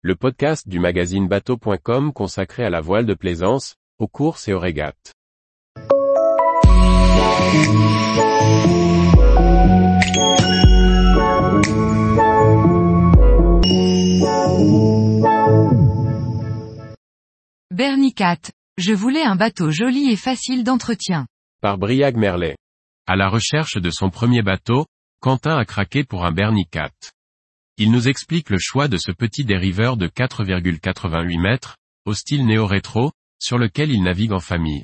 le podcast du magazine bateau.com consacré à la voile de plaisance, aux courses et aux régates. Bernicat, je voulais un bateau joli et facile d'entretien. Par Briag Merlet. À la recherche de son premier bateau, Quentin a craqué pour un Bernicat. Il nous explique le choix de ce petit dériveur de 4,88 mètres, au style néo-rétro, sur lequel il navigue en famille.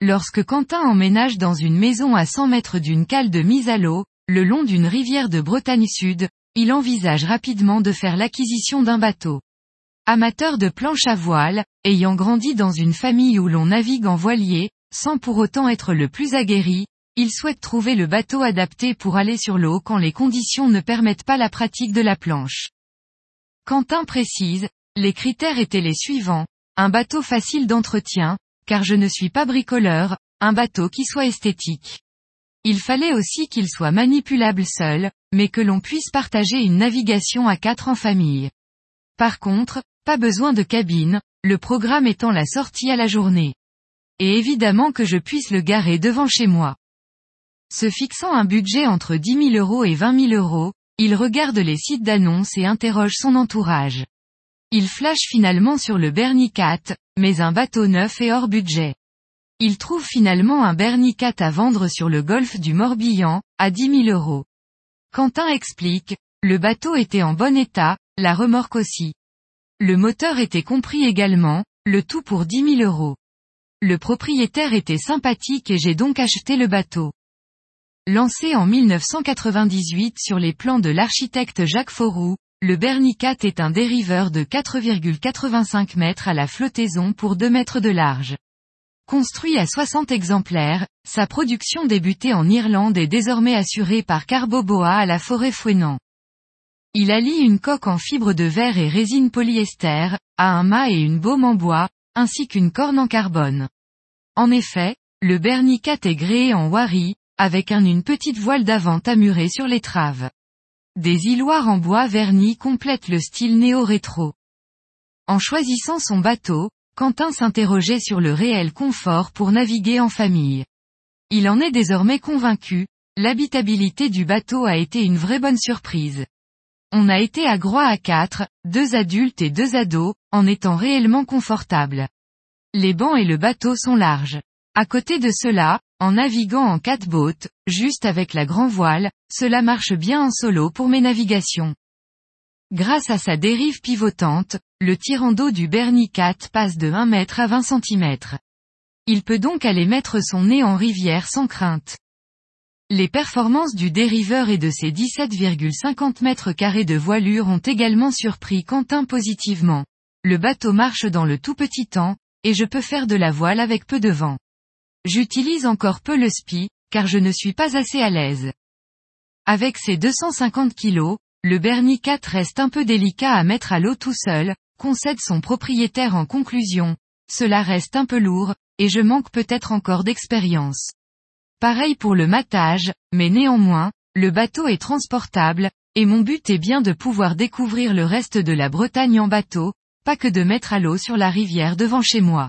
Lorsque Quentin emménage dans une maison à 100 mètres d'une cale de mise à l'eau, le long d'une rivière de Bretagne Sud, il envisage rapidement de faire l'acquisition d'un bateau. Amateur de planche à voile, ayant grandi dans une famille où l'on navigue en voilier, sans pour autant être le plus aguerri, il souhaite trouver le bateau adapté pour aller sur l'eau quand les conditions ne permettent pas la pratique de la planche. Quentin précise, les critères étaient les suivants, un bateau facile d'entretien, car je ne suis pas bricoleur, un bateau qui soit esthétique. Il fallait aussi qu'il soit manipulable seul, mais que l'on puisse partager une navigation à quatre en famille. Par contre, pas besoin de cabine, le programme étant la sortie à la journée. Et évidemment que je puisse le garer devant chez moi. Se fixant un budget entre 10 000 euros et 20 000 euros, il regarde les sites d'annonces et interroge son entourage. Il flash finalement sur le Bernicat, mais un bateau neuf et hors budget. Il trouve finalement un Bernicat à vendre sur le golfe du Morbihan, à 10 000 euros. Quentin explique, le bateau était en bon état, la remorque aussi. Le moteur était compris également, le tout pour 10 000 euros. Le propriétaire était sympathique et j'ai donc acheté le bateau. Lancé en 1998 sur les plans de l'architecte Jacques Fauroux, le Bernicat est un dériveur de 4,85 mètres à la flottaison pour 2 mètres de large. Construit à 60 exemplaires, sa production débutée en Irlande est désormais assurée par Carboboa à la forêt Fouenant. Il allie une coque en fibre de verre et résine polyester, à un mât et une baume en bois, ainsi qu'une corne en carbone. En effet, le Bernicat est gréé en wari, avec un une petite voile d'avant amurée sur l'étrave. Des îloirs en bois verni complètent le style néo-rétro. En choisissant son bateau, Quentin s'interrogeait sur le réel confort pour naviguer en famille. Il en est désormais convaincu, l'habitabilité du bateau a été une vraie bonne surprise. On a été à Groix à quatre, deux adultes et deux ados, en étant réellement confortables. Les bancs et le bateau sont larges. À côté de cela, en naviguant en quatre boats, juste avec la grand voile, cela marche bien en solo pour mes navigations. Grâce à sa dérive pivotante, le tirant d'eau du Bernicat passe de 1 mètre à 20 cm. Il peut donc aller mettre son nez en rivière sans crainte. Les performances du dériveur et de ses 17,50 mètres carrés de voilure ont également surpris Quentin positivement. Le bateau marche dans le tout petit temps, et je peux faire de la voile avec peu de vent. J'utilise encore peu le SPI, car je ne suis pas assez à l'aise. Avec ses 250 kg, le Bernicat reste un peu délicat à mettre à l'eau tout seul, concède son propriétaire en conclusion. Cela reste un peu lourd, et je manque peut-être encore d'expérience. Pareil pour le matage, mais néanmoins, le bateau est transportable, et mon but est bien de pouvoir découvrir le reste de la Bretagne en bateau, pas que de mettre à l'eau sur la rivière devant chez moi.